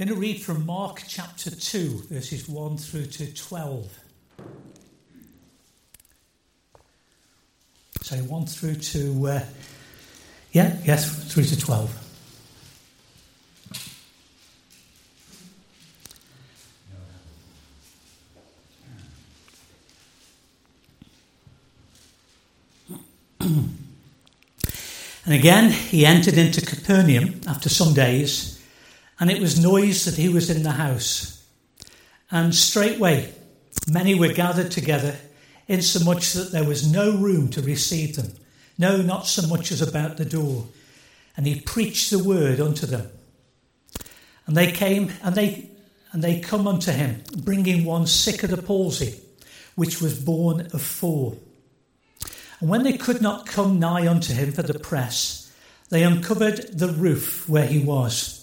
I'm going to read from Mark chapter 2, verses 1 through to 12. So 1 through to, uh, yeah, yes, through to 12. and again he entered into Capernaum after some days and it was noise that he was in the house. And straightway many were gathered together, insomuch that there was no room to receive them, no, not so much as about the door. And he preached the word unto them. And they came, and they and they come unto him, bringing one sick of the palsy, which was borne of four. And when they could not come nigh unto him for the press, they uncovered the roof where he was.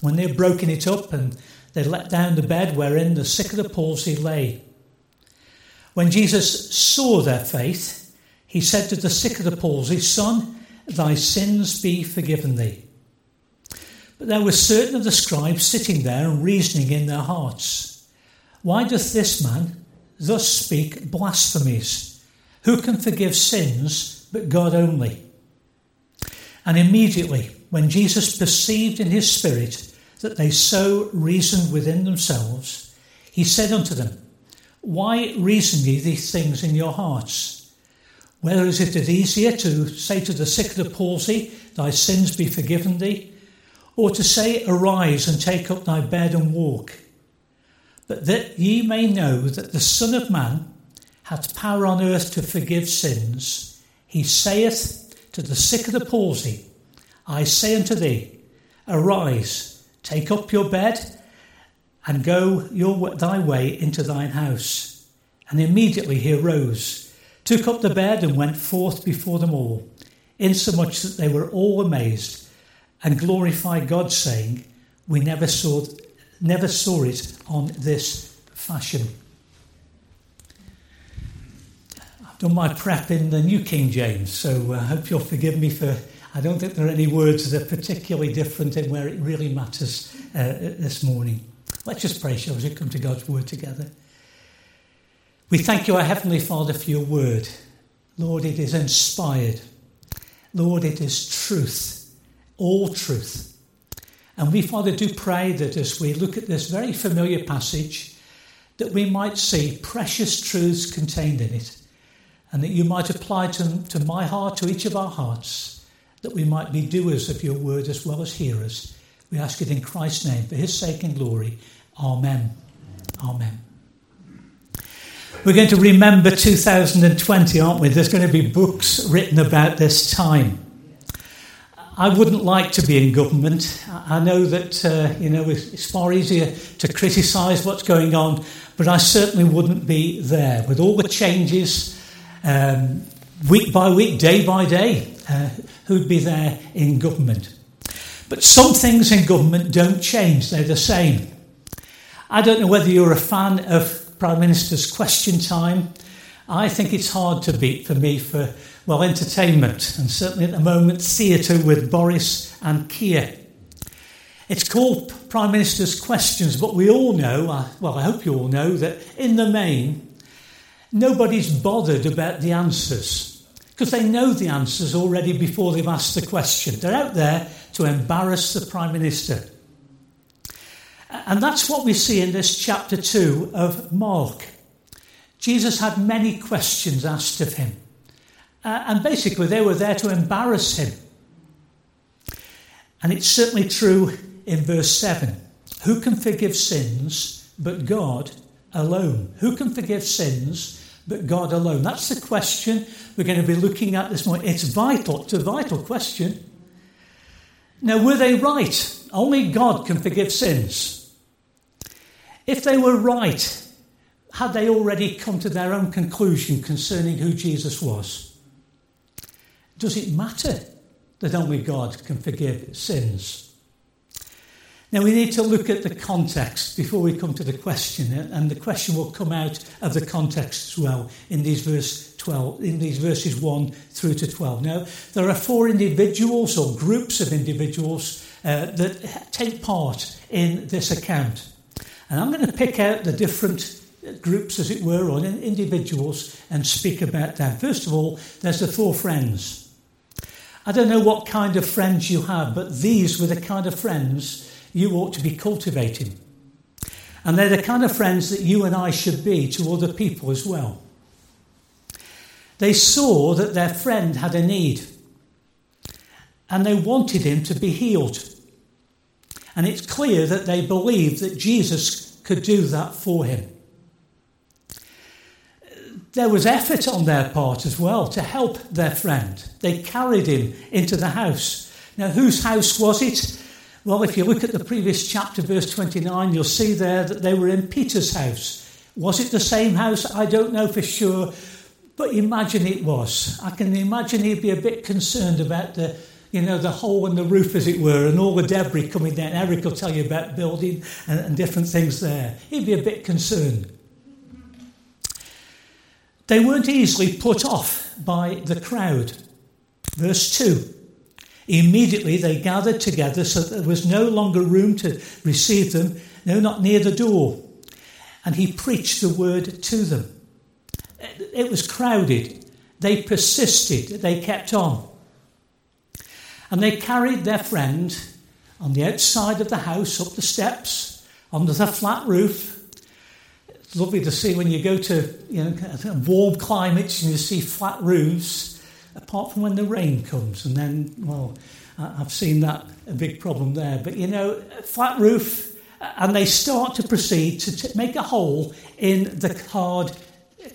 When they had broken it up and they let down the bed wherein the sick of the palsy lay. When Jesus saw their faith, he said to the sick of the palsy, Son, thy sins be forgiven thee. But there were certain of the scribes sitting there and reasoning in their hearts, Why doth this man thus speak blasphemies? Who can forgive sins but God only? And immediately when Jesus perceived in his spirit that they so reasoned within themselves, he said unto them, Why reason ye these things in your hearts? Whether is it easier to say to the sick of the palsy, Thy sins be forgiven thee, or to say, Arise and take up thy bed and walk? But that ye may know that the Son of Man hath power on earth to forgive sins, he saith to the sick of the palsy, I say unto thee, Arise, take up your bed, and go your, thy way into thine house. And immediately he arose, took up the bed, and went forth before them all, insomuch that they were all amazed, and glorified God, saying, We never saw, never saw it on this fashion. I've done my prep in the New King James, so uh, I hope you'll forgive me for I don't think there are any words that are particularly different in where it really matters uh, this morning. Let's just pray, shall we, come to God's word together. We thank you, our Heavenly Father, for your word. Lord, it is inspired. Lord, it is truth, all truth. And we, Father, do pray that as we look at this very familiar passage, that we might see precious truths contained in it, and that you might apply to, to my heart, to each of our hearts that we might be doers of your word as well as hearers. We ask it in Christ's name, for his sake and glory. Amen. Amen. We're going to remember 2020, aren't we? There's going to be books written about this time. I wouldn't like to be in government. I know that, uh, you know, it's far easier to criticise what's going on, but I certainly wouldn't be there. With all the changes, um, week by week, day by day, uh, who'd be there in government. But some things in government don't change, they're the same. I don't know whether you're a fan of Prime Minister's question time. I think it's hard to beat for me for, well, entertainment, and certainly at the moment, theatre with Boris and Keir. It's called Prime Minister's Questions, but we all know, uh, well, I hope you all know, that in the main, nobody's bothered about the answers because they know the answers already before they've asked the question. They're out there to embarrass the Prime Minister. And that's what we see in this chapter 2 of Mark. Jesus had many questions asked of him. Uh, and basically, they were there to embarrass him. And it's certainly true in verse 7. Who can forgive sins but God alone? Who can forgive sins but God alone? That's the question we're going to be looking at this morning. It's vital, it's a vital question. Now, were they right? Only God can forgive sins. If they were right, had they already come to their own conclusion concerning who Jesus was? Does it matter that only God can forgive sins? Now, we need to look at the context before we come to the question, and the question will come out of the context as well in these verse 12, in these verses 1 through to 12. Now, there are four individuals or groups of individuals uh, that take part in this account. And I'm going to pick out the different groups, as it were, or individuals and speak about them. First of all, there's the four friends. I don't know what kind of friends you have, but these were the kind of friends you ought to be cultivating. And they're the kind of friends that you and I should be to other people as well. They saw that their friend had a need and they wanted him to be healed. And it's clear that they believed that Jesus could do that for him. There was effort on their part as well to help their friend. They carried him into the house. Now, whose house was it? Well, if you look at the previous chapter, verse 29, you'll see there that they were in Peter's house. Was it the same house? I don't know for sure, but imagine it was. I can imagine he'd be a bit concerned about the, you know, the hole in the roof, as it were, and all the debris coming down. Eric will tell you about building and, and different things there. He'd be a bit concerned. They weren't easily put off by the crowd. Verse 2 Immediately they gathered together so that there was no longer room to receive them, no, not near the door. And he preached the word to them. It was crowded. They persisted, they kept on. And they carried their friend on the outside of the house, up the steps, under the flat roof, It's lovely to see when you go to you know, warm climates and you see flat roofs, apart from when the rain comes. And then, well, I've seen that a big problem there. But you know, flat roof, and they start to proceed to t- make a hole in the hard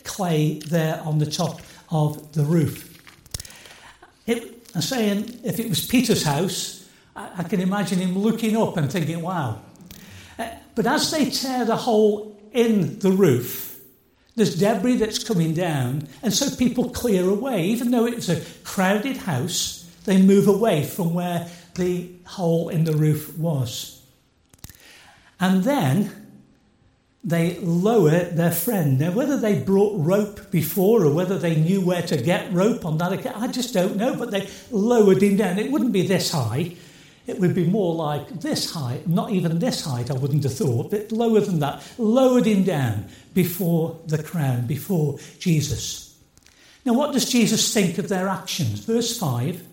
clay there on the top of the roof. It, I'm saying, if it was Peter's house, I, I can imagine him looking up and thinking, wow. Uh, but as they tear the hole in the roof. There's debris that's coming down, and so people clear away. Even though it's a crowded house, they move away from where the hole in the roof was. And then they lower their friend. Now, whether they brought rope before or whether they knew where to get rope on that account, I just don't know, but they lowered him down. It wouldn't be this high, it would be more like this height, not even this height, I wouldn't have thought, but lower than that, lowered him down before the crown, before Jesus. Now, what does Jesus think of their actions? Verse 5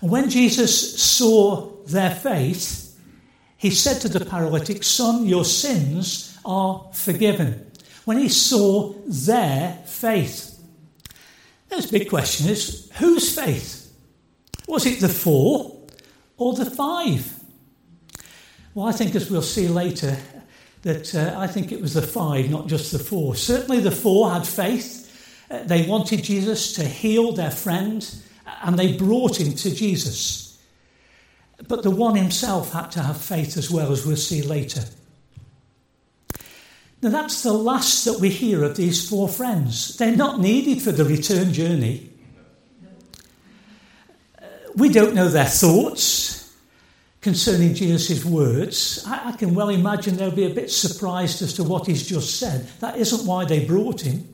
When Jesus saw their faith, he said to the paralytic, Son, your sins are forgiven. When he saw their faith. Now, the big question is whose faith? Was it the four or the five? Well, I think, as we'll see later, that uh, I think it was the five, not just the four. Certainly, the four had faith. Uh, they wanted Jesus to heal their friend, and they brought him to Jesus. But the one himself had to have faith as well, as we'll see later. Now, that's the last that we hear of these four friends. They're not needed for the return journey. We don't know their thoughts concerning Jesus' words. I, I, can well imagine they'll be a bit surprised as to what he's just said. That isn't why they brought him.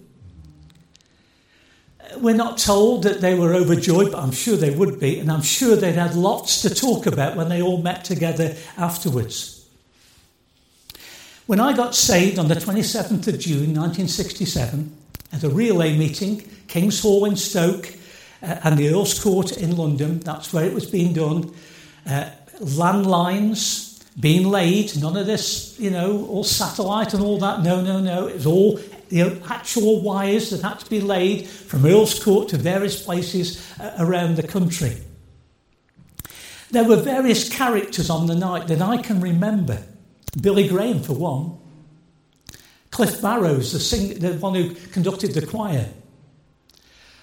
We're not told that they were overjoyed, but I'm sure they would be, and I'm sure they'd had lots to talk about when they all met together afterwards. When I got saved on the 27th of June 1967 at a relay meeting, King's Hall in Stoke, uh, and the Earl's Court in London. That's where it was being done. Uh, landlines being laid, none of this, you know, all satellite and all that. No, no, no. It was all you know, actual wires that had to be laid from Earl's Court to various places uh, around the country. There were various characters on the night that I can remember. Billy Graham, for one. Cliff Barrows, the, sing- the one who conducted the choir.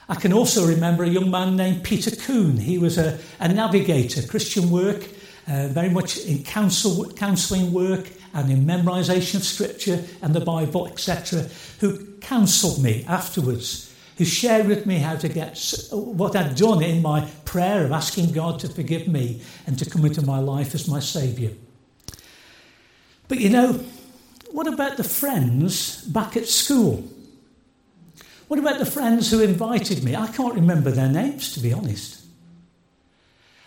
I can also remember a young man named Peter Kuhn. He was a, a navigator, Christian work, uh, very much in counsel, counselling work and in memorisation of scripture and the Bible, etc., who counselled me afterwards, who shared with me how to get what I'd done in my prayer of asking God to forgive me and to come into my life as my Saviour. But you know, what about the friends back at school? What about the friends who invited me? I can't remember their names, to be honest.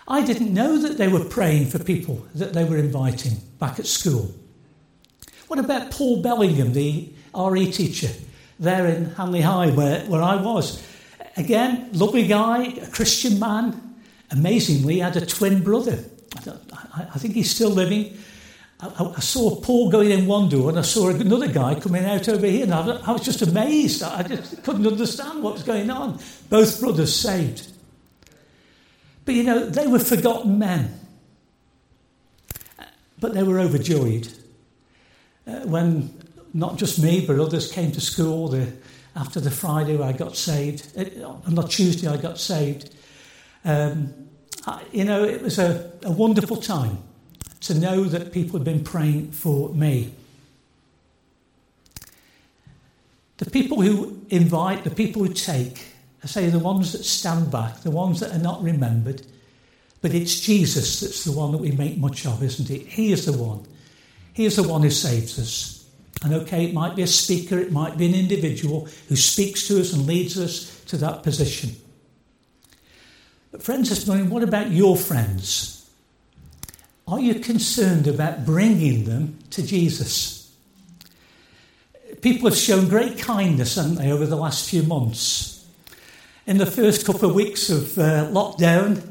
I didn't know that they were praying for people that they were inviting back at school. What about Paul Bellingham, the RE teacher, there in Hanley High, where, where I was? Again, lovely guy, a Christian man. Amazingly, had a twin brother. I, I think he's still living. I, I, saw Paul going in one door and I saw another guy coming out over here, and I, I was just amazed. I just couldn't understand what was going on. Both brothers saved. But you know, they were forgotten men. But they were overjoyed uh, when not just me, but others came to school the, after the Friday where I got saved. Uh, on the Tuesday, I got saved. Um, I, you know, it was a, a wonderful time to know that people had been praying for me. The people who invite, the people who take, I say the ones that stand back, the ones that are not remembered, but it's Jesus that's the one that we make much of, isn't it? He is the one. He is the one who saves us. And okay, it might be a speaker, it might be an individual who speaks to us and leads us to that position. But, friends, this morning, what about your friends? Are you concerned about bringing them to Jesus? People have shown great kindness, haven't they, over the last few months. In the first couple of weeks of uh, lockdown,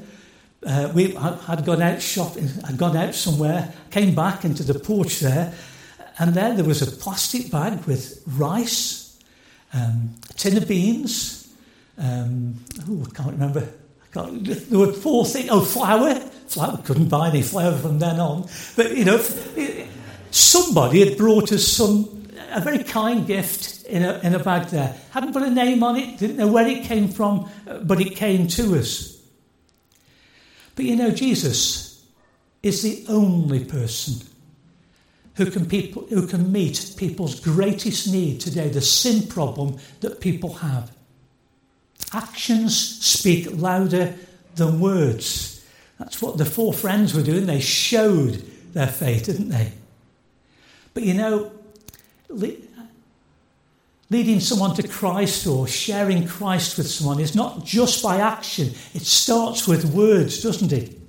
uh, we had gone out shopping, had gone out somewhere, came back into the porch there, and there there was a plastic bag with rice, um, a tin of beans. Um, oh, I can't remember. I can't, there were four things. Oh, flour. Flour. Couldn't buy any flour from then on. But you know, somebody had brought us some a very kind gift in a, in a bag there. Hadn't put a name on it. Didn't know where it came from, uh, but it came to us. But you know, Jesus is the only person who can, people, who can meet people's greatest need today, the sin problem that people have. Actions speak louder than words. That's what the four friends were doing. They showed their faith, didn't they? But you know, leading someone to Christ or sharing Christ with someone is not just by action, it starts with words, doesn't it?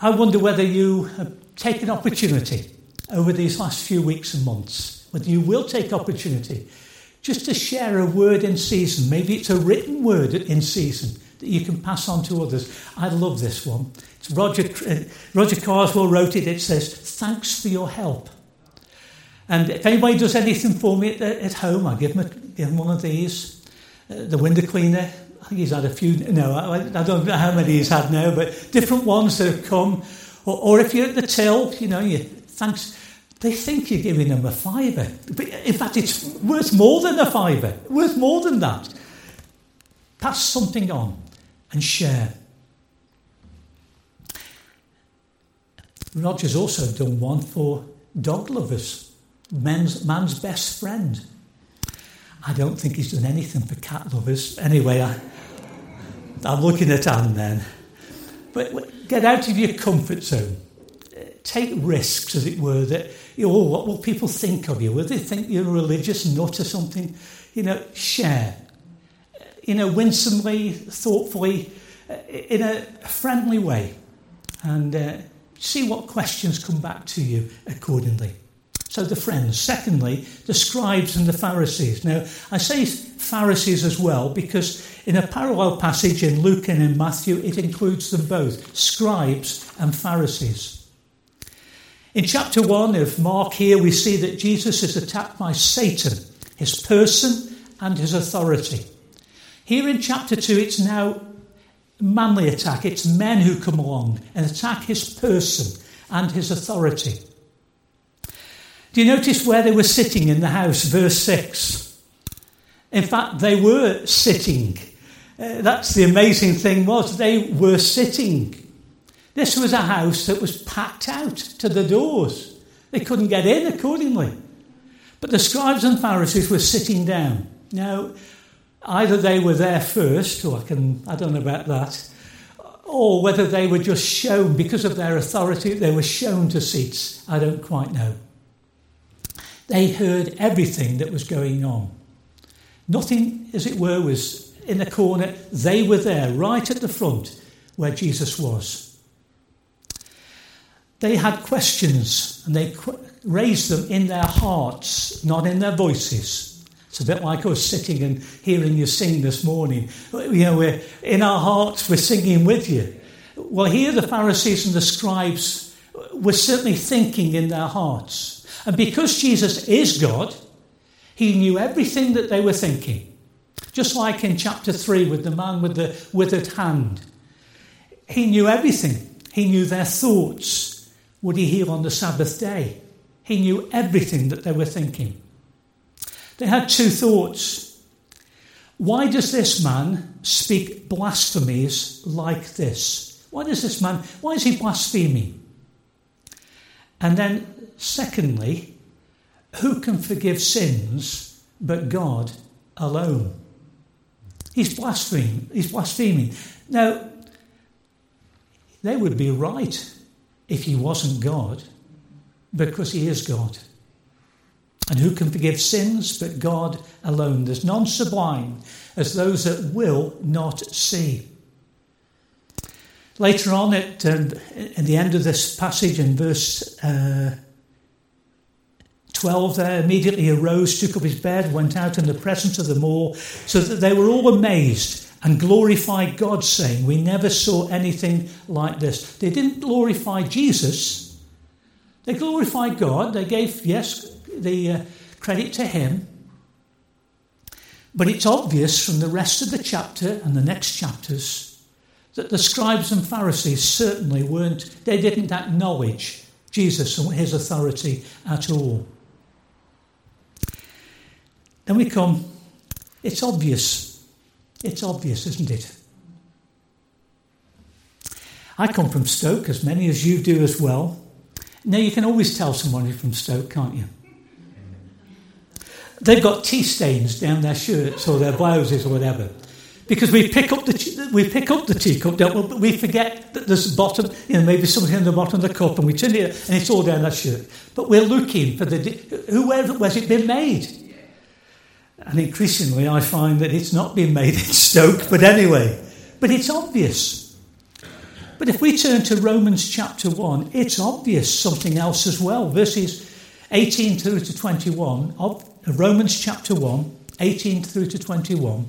I wonder whether you have taken opportunity over these last few weeks and months, whether you will take opportunity just to share a word in season. Maybe it's a written word in season that you can pass on to others. I love this one. It's Roger, uh, Roger Carswell wrote it. It says, Thanks for your help. And if anybody does anything for me at, at home, I give them, a, give them one of these. Uh, the window cleaner, I think he's had a few, no, I, I, don't know how many he's had now, but different ones that have come. Or, or if you're at the till, you know, you, thanks, they think you're giving them a fiver. But in fact, it's worth more than a fiver, worth more than that. Pass something on and share. Roger's also done one for dog lovers man's, man's best friend. I don't think he's done anything for cat lovers. Anyway, I, I'm looking at Anne then. But get out of your comfort zone. Take risks, as it were, that, you know, what will people think of you? Will they think you're a religious nut or something? You know, share. You know, winsomely, thoughtfully, in a friendly way. And uh, see what questions come back to you accordingly. So the friends. Secondly, the scribes and the Pharisees. Now, I say Pharisees as well because in a parallel passage in Luke and in Matthew, it includes them both scribes and Pharisees. In chapter 1 of Mark, here we see that Jesus is attacked by Satan, his person and his authority. Here in chapter 2, it's now manly attack. It's men who come along and attack his person and his authority. Do you notice where they were sitting in the house? Verse 6. In fact, they were sitting. Uh, that's the amazing thing was they were sitting. This was a house that was packed out to the doors. They couldn't get in accordingly. But the scribes and Pharisees were sitting down. Now, either they were there first, or I can I don't know about that, or whether they were just shown because of their authority, they were shown to seats. I don't quite know. They heard everything that was going on. Nothing, as it were, was in a corner. They were there, right at the front, where Jesus was. They had questions and they qu- raised them in their hearts, not in their voices. It's a bit like us sitting and hearing you sing this morning. You know, we're, in our hearts, we're singing with you. Well, here the Pharisees and the scribes were certainly thinking in their hearts. And because Jesus is God, he knew everything that they were thinking. Just like in chapter 3 with the man with the withered hand. He knew everything. He knew their thoughts. Would he heal on the Sabbath day? He knew everything that they were thinking. They had two thoughts. Why does this man speak blasphemies like this? Why does this man, why is he blaspheming? And then, secondly, who can forgive sins but God alone? He's blaspheming. He's blaspheming. Now, they would be right if he wasn't God, because he is God. And who can forgive sins but God alone? There's none sublime as those that will not see. Later on, at, um, the end of this passage in verse uh, 12 there, immediately arose, took up his bed, went out in the presence of them all, so that they were all amazed and glorified God, saying, We never saw anything like this. They didn't glorify Jesus, they glorified God. They gave, yes, the uh, credit to him. But it's obvious from the rest of the chapter and the next chapters that the scribes and Pharisees certainly weren't, they didn't acknowledge Jesus and his authority at all. Then we come, it's obvious. It's obvious, isn't it? I come from Stoke, as many as you do as well. Now, you can always tell someone from Stoke, can't you? They've got tea stains down their shirts or their blouses or whatever. Because we pick up the we pick up the teacup, don't we? But we forget that there's bottom, you know, maybe something in the bottom of the cup, and we turn it, and it's all down that shirt. But we're looking for the who where's it been made? And increasingly, I find that it's not being made in Stoke, but anyway, but it's obvious. But if we turn to Romans chapter 1, it's obvious something else as well. Verses 18 through to 21, of Romans chapter 1, 18 through to 21.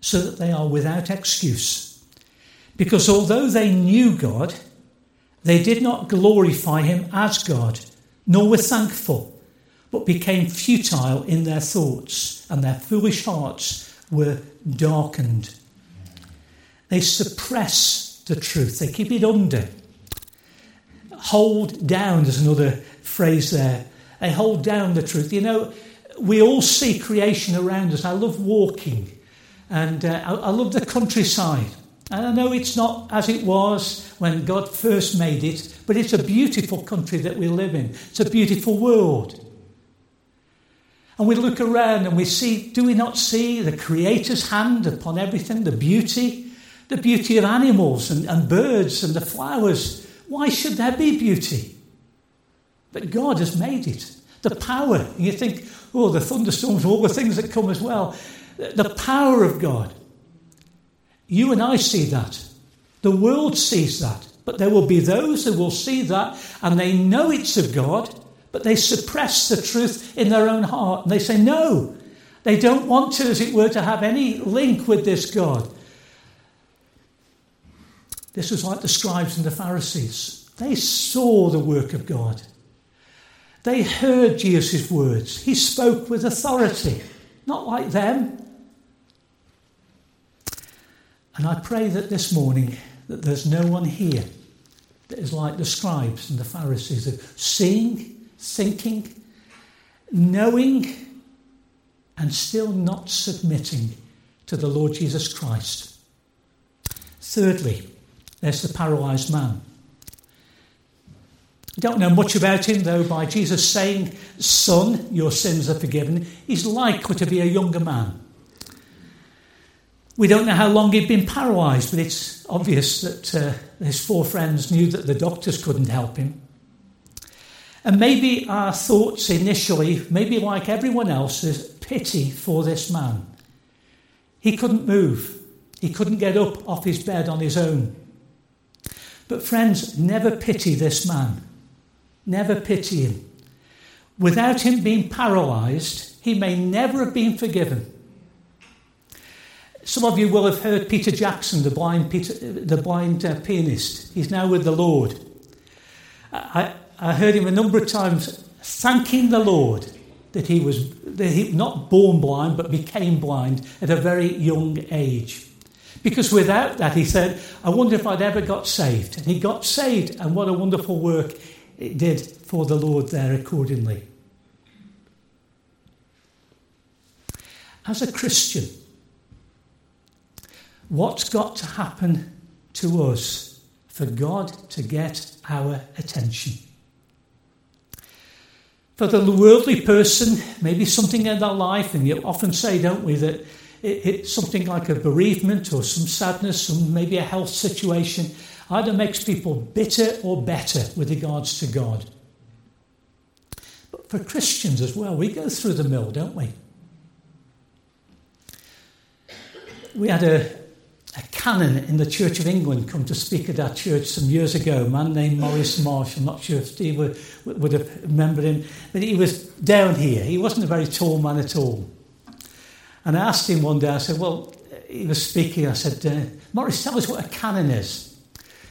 so that they are without excuse. Because although they knew God, they did not glorify him as God, nor were thankful, but became futile in their thoughts, and their foolish hearts were darkened. They suppress the truth, they keep it under. Hold down, there's another phrase there. They hold down the truth. You know, we all see creation around us. I love walking and uh, I, I love the countryside. And I know it's not as it was when God first made it, but it's a beautiful country that we live in. It's a beautiful world. And we look around and we see, do we not see the Creator's hand upon everything? The beauty, the beauty of animals and, and birds and the flowers. Why should there be beauty? But God has made it. The power. And you think, oh, the thunderstorms, all the things that come as well the power of God. You and I see that. The world sees that. But there will be those who will see that and they know it's of God, but they suppress the truth in their own heart. And they say, no, they don't want to, as it were, to have any link with this God. This was like the scribes and the Pharisees. They saw the work of God. They heard Jesus' words. He spoke with authority, not like them. And I pray that this morning that there's no one here that is like the scribes and the Pharisees of seeing, thinking, knowing and still not submitting to the Lord Jesus Christ. Thirdly, there's the paralyzed man. We don't know much about him, though, by Jesus saying, Son, your sins are forgiven. He's likely to be a younger man. We don't know how long he'd been paralysed, but it's obvious that uh, his four friends knew that the doctors couldn't help him. And maybe our thoughts initially, maybe like everyone else, is pity for this man. He couldn't move, he couldn't get up off his bed on his own. But, friends, never pity this man. Never pity him. Without him being paralysed, he may never have been forgiven. Some of you will have heard Peter Jackson, the blind, Peter, the blind uh, pianist. He's now with the Lord. I, I heard him a number of times thanking the Lord that he was that he, not born blind, but became blind at a very young age. Because without that, he said, I wonder if I'd ever got saved. And he got saved, and what a wonderful work it did for the Lord there accordingly. As a Christian, What's got to happen to us for God to get our attention? For the worldly person, maybe something in their life, and you often say, don't we, that it's something like a bereavement or some sadness, some maybe a health situation, either makes people bitter or better with regards to God. But for Christians as well, we go through the mill, don't we? We had a canon in the Church of England come to speak at our church some years ago, a man named Maurice Marsh. I'm not sure if Steve would, would have remembered him, but he was down here. He wasn't a very tall man at all. And I asked him one day, I said, Well, he was speaking, I said, uh, Maurice, tell us what a canon is.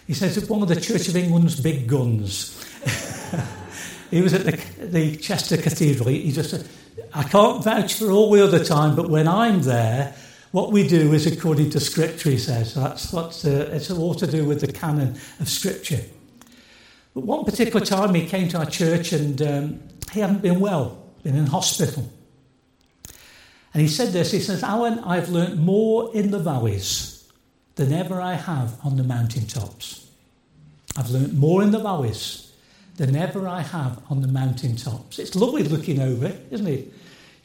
He says it's one of the Church of England's big guns. he was at the, the Chester Cathedral. He, he just said, I can't vouch for all the other time, but when I'm there, what we do is according to Scripture, he says. So that's what's, uh, it's all to do with the canon of Scripture. But one particular time he came to our church and um, he hadn't been well, been in hospital. And he said this, he says, Alan, I've learnt more in the valleys than ever I have on the mountaintops. I've learnt more in the valleys than ever I have on the mountaintops. It's lovely looking over, isn't it?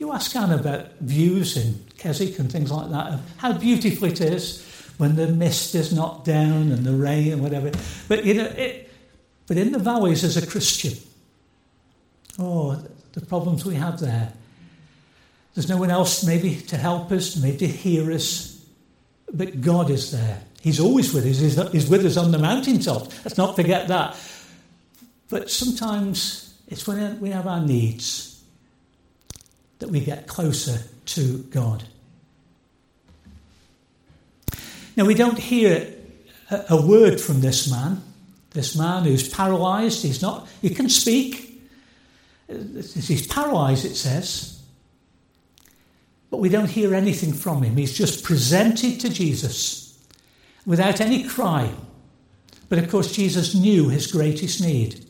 You ask Anne about views in Keswick and things like that, how beautiful it is when the mist is not down and the rain and whatever. But you know, it, but in the valleys as a Christian, oh, the problems we have there. There's no one else maybe to help us, maybe to hear us, but God is there. He's always with us. He's with us on the mountaintop. Let's not forget that. But sometimes it's when we have our needs that we get closer to God. Now, we don't hear a, word from this man, this man who's paralyzed. He's not, he can speak. He's paralyzed, it says. But we don't hear anything from him. He's just presented to Jesus without any cry. But of course, Jesus knew his greatest need.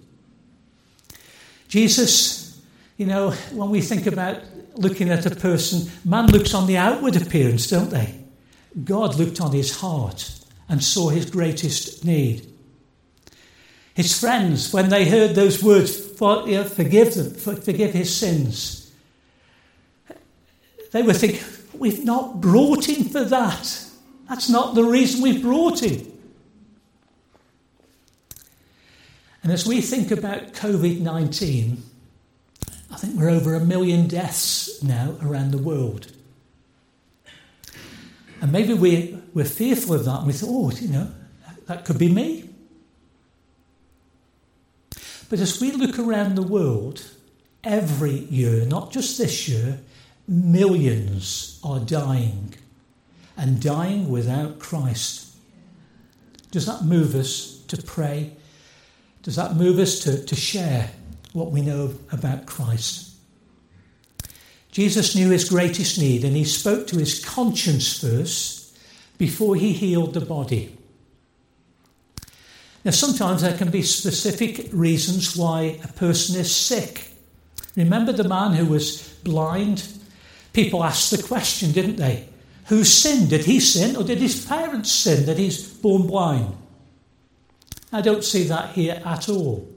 Jesus, you know, when we think about looking at a person, man looks on the outward appearance, don't they? God looked on his heart and saw his greatest need. His friends, when they heard those words, forgive them, for, forgive his sins, they were thinking, we've not brought him for that. That's not the reason we brought him. And as we think about COVID 19, I think we're over a million deaths now around the world. And maybe we, we're fearful of that and we thought, oh, you know, that could be me. But as we look around the world, every year, not just this year, millions are dying and dying without Christ. Does that move us to pray? Does that move us to, to share what we know about Christ. Jesus knew his greatest need and he spoke to his conscience first before he healed the body. Now, sometimes there can be specific reasons why a person is sick. Remember the man who was blind? People asked the question, didn't they? Who sinned? Did he sin or did his parents sin that he's born blind? I don't see that here at all.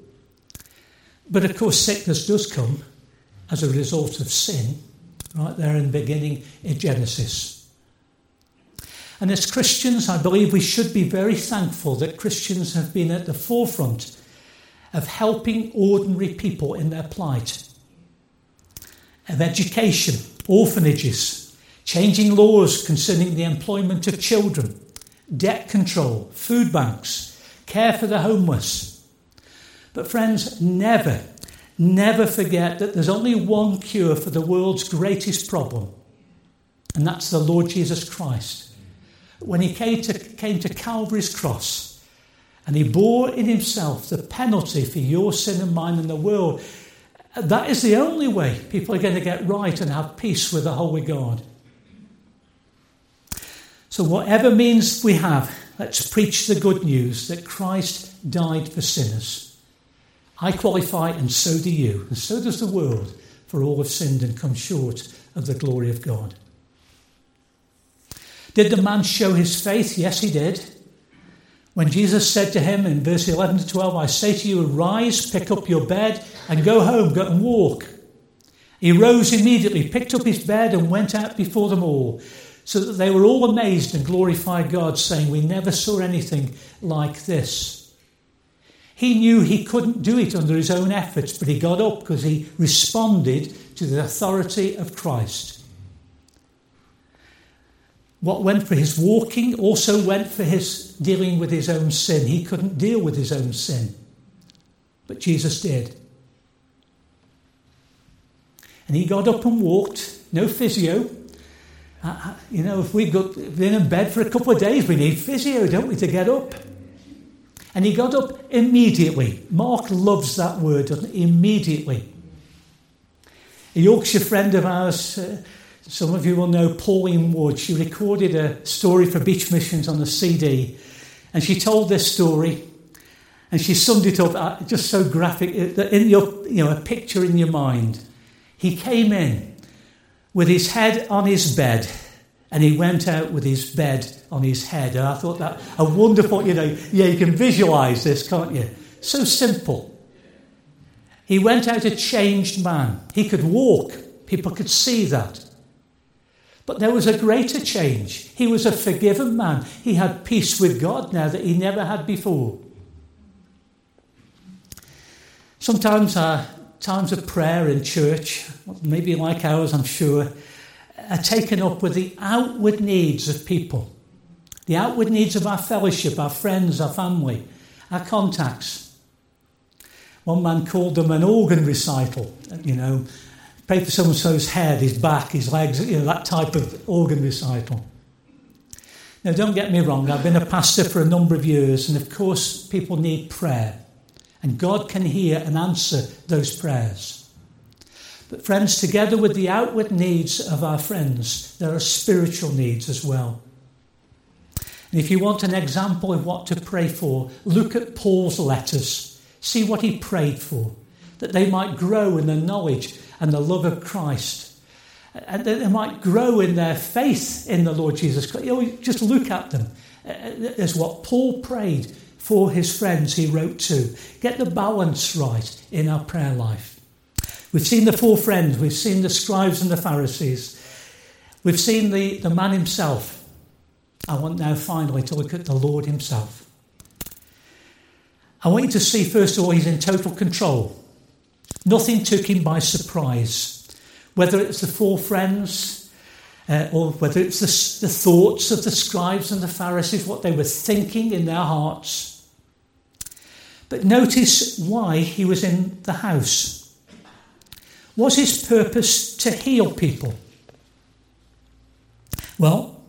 But of course, sickness does come as a result of sin, right there in the beginning in Genesis. And as Christians, I believe we should be very thankful that Christians have been at the forefront of helping ordinary people in their plight, of education, orphanages, changing laws concerning the employment of children, debt control, food banks, care for the homeless. But, friends, never, never forget that there's only one cure for the world's greatest problem, and that's the Lord Jesus Christ. When he came to, came to Calvary's cross and he bore in himself the penalty for your sin and mine in the world, that is the only way people are going to get right and have peace with the Holy God. So, whatever means we have, let's preach the good news that Christ died for sinners. I qualify, and so do you, and so does the world, for all have sinned and come short of the glory of God. Did the man show his faith? Yes, he did. When Jesus said to him in verse 11 to 12, I say to you, arise, pick up your bed, and go home, go and walk. He rose immediately, picked up his bed, and went out before them all, so that they were all amazed and glorified God, saying, We never saw anything like this. He knew he couldn't do it under his own efforts, but he got up because he responded to the authority of Christ. What went for his walking also went for his dealing with his own sin. He couldn't deal with his own sin, but Jesus did. And he got up and walked, no physio. Uh, uh you know, if we've been in bed for a couple of days, we need physio, don't we, to get up? And he got up immediately. Mark loves that word, doesn't he? Immediately. A Yorkshire friend of ours, uh, some of you will know Pauline Wood. She recorded a story for Beach Missions on a CD, and she told this story, and she summed it up uh, just so graphic uh, that in your, you know, a picture in your mind. He came in with his head on his bed, and he went out with his bed on his head. And I thought that a wonderful, you know, yeah, you can visualize this, can't you? So simple. He went out a changed man. He could walk. People could see that. But there was a greater change. He was a forgiven man. He had peace with God now that he never had before. Sometimes our times of prayer in church, maybe like ours, I'm sure, are taken up with the outward needs of people, the outward needs of our fellowship, our friends, our family, our contacts. One man called them an organ recital, you know, pray for so so's head, his back, his legs, you know, that type of organ recital. Now, don't get me wrong, I've been a pastor for a number of years, and of course, people need prayer. And God can hear and answer those prayers. But, friends, together with the outward needs of our friends, there are spiritual needs as well. And if you want an example of what to pray for, look at Paul's letters. See what he prayed for, that they might grow in the knowledge and the love of Christ. And that they might grow in their faith in the Lord Jesus Christ. You know, just look at them uh, as what Paul prayed for his friends he wrote to. Get the balance right in our prayer life. We've seen the four friends, we've seen the scribes and the Pharisees, we've seen the, the man himself. I want now finally to look at the Lord himself. I want you to see, first of all, he's in total control. Nothing took him by surprise. Whether it's the four friends, uh, or whether it's the, the thoughts of the scribes and the Pharisees, what they were thinking in their hearts. But notice why he was in the house. Was his purpose to heal people? Well,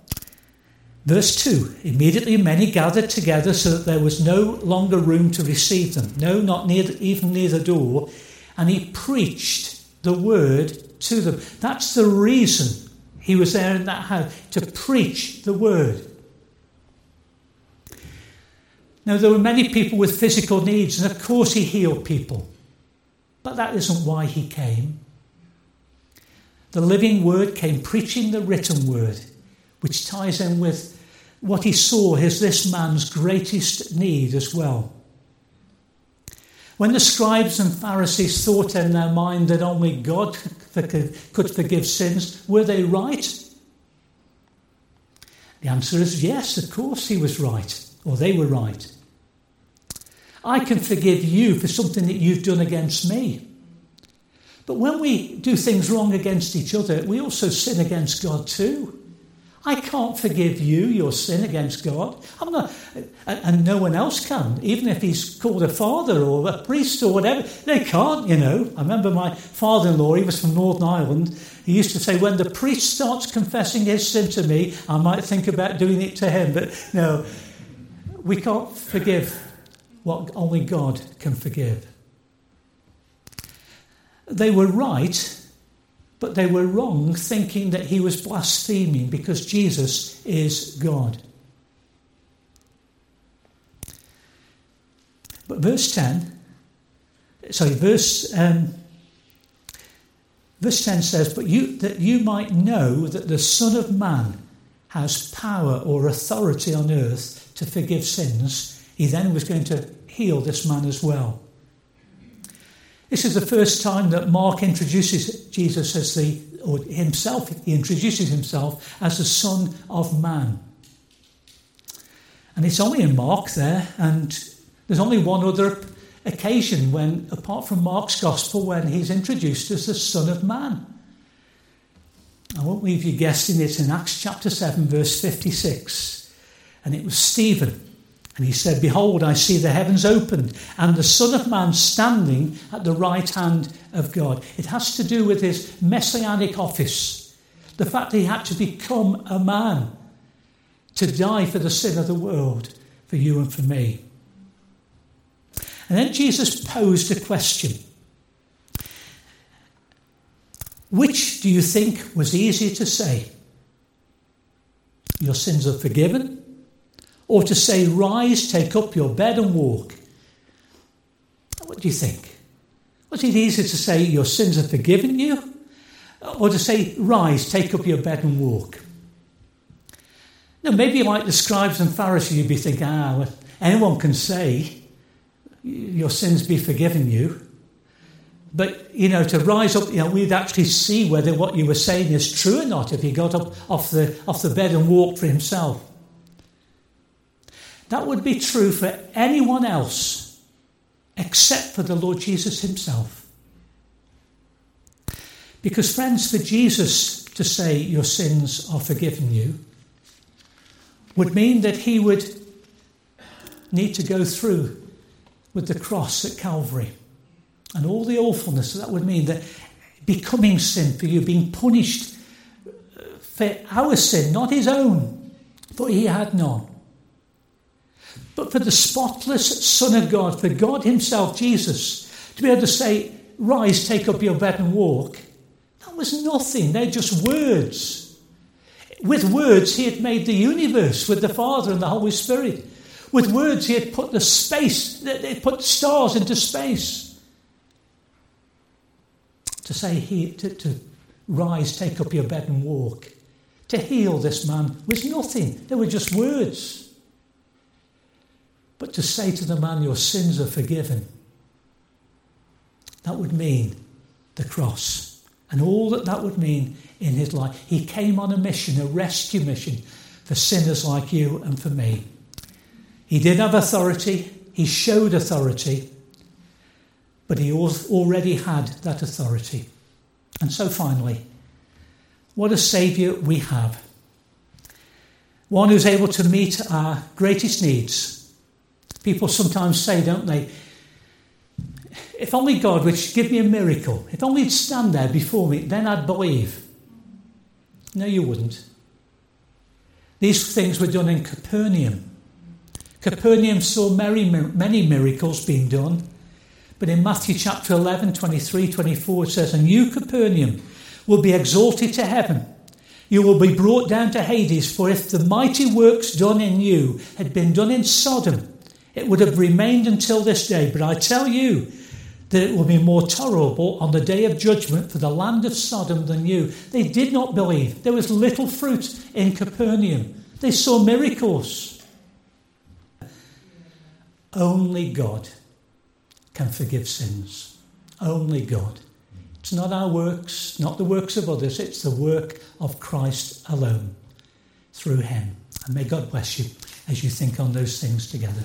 verse 2 immediately many gathered together so that there was no longer room to receive them. No, not near, even near the door and he preached the word to them. That's the reason he was there in that house, to preach the word. Now, there were many people with physical needs, and of course, he healed people. But that isn't why he came. the living word came preaching the written word, which ties in with what he saw as this man's greatest need as well. When the scribes and Pharisees thought in their mind that only God could forgive sins, were they right? The answer is yes, of course he was right, or they were right. I can forgive you for something that you've done against me. But when we do things wrong against each other, we also sin against God too. I can't forgive you your sin against God. I'm not, and no one else can, even if he's called a father or a priest or whatever. They can't, you know. I remember my father in law, he was from Northern Ireland. He used to say, when the priest starts confessing his sin to me, I might think about doing it to him. But no, we can't forgive what only God can forgive. They were right but they were wrong thinking that he was blaspheming because Jesus is God. But verse 10, sorry, verse, um, verse 10 says, But you, that you might know that the Son of Man has power or authority on earth to forgive sins, he then was going to heal this man as well. This is the first time that Mark introduces Jesus as the, or himself, he introduces himself as the Son of Man. And it's only in Mark there, and there's only one other occasion when, apart from Mark's Gospel, when he's introduced as the Son of Man. I won't leave you guessing it's in Acts chapter 7, verse 56. And it was Stephen and he said, Behold, I see the heavens opened and the Son of Man standing at the right hand of God. It has to do with his messianic office, the fact that he had to become a man to die for the sin of the world, for you and for me. And then Jesus posed a question Which do you think was easier to say? Your sins are forgiven or to say, Rise, take up your bed and walk. What do you think? Was it easier to say, Your sins are forgiven you? Or to say, Rise, take up your bed and walk? Now, maybe like the scribes and Pharisees, you'd be thinking, Ah, well, anyone can say, Your sins be forgiven you. But, you know, to rise up, you know, we'd actually see whether what you were saying is true or not if he got up off the, off the bed and walked for himself. That would be true for anyone else except for the Lord Jesus himself. Because, friends, for Jesus to say your sins are forgiven you would mean that he would need to go through with the cross at Calvary and all the awfulness that would mean that becoming sin for you, being punished for our sin, not his own, for he had none. But for the spotless Son of God, for God Himself, Jesus, to be able to say, Rise, take up your bed and walk, that was nothing. They're just words. With words, He had made the universe with the Father and the Holy Spirit. With words, He had put the space, He put stars into space. To say, he, to, to rise, take up your bed and walk, to heal this man was nothing. They were just words. But to say to the man, Your sins are forgiven, that would mean the cross. And all that that would mean in his life. He came on a mission, a rescue mission for sinners like you and for me. He did have authority, he showed authority, but he already had that authority. And so finally, what a Saviour we have. One who's able to meet our greatest needs People sometimes say, don't they? If only God would give me a miracle, if only He'd stand there before me, then I'd believe. No, you wouldn't. These things were done in Capernaum. Capernaum saw many, many miracles being done. But in Matthew chapter 11, 23, 24, it says, And you, Capernaum, will be exalted to heaven. You will be brought down to Hades, for if the mighty works done in you had been done in Sodom, it would have remained until this day. But I tell you that it will be more tolerable on the day of judgment for the land of Sodom than you. They did not believe. There was little fruit in Capernaum. They saw miracles. Only God can forgive sins. Only God. It's not our works, not the works of others, it's the work of Christ alone through Him. And may God bless you as you think on those things together.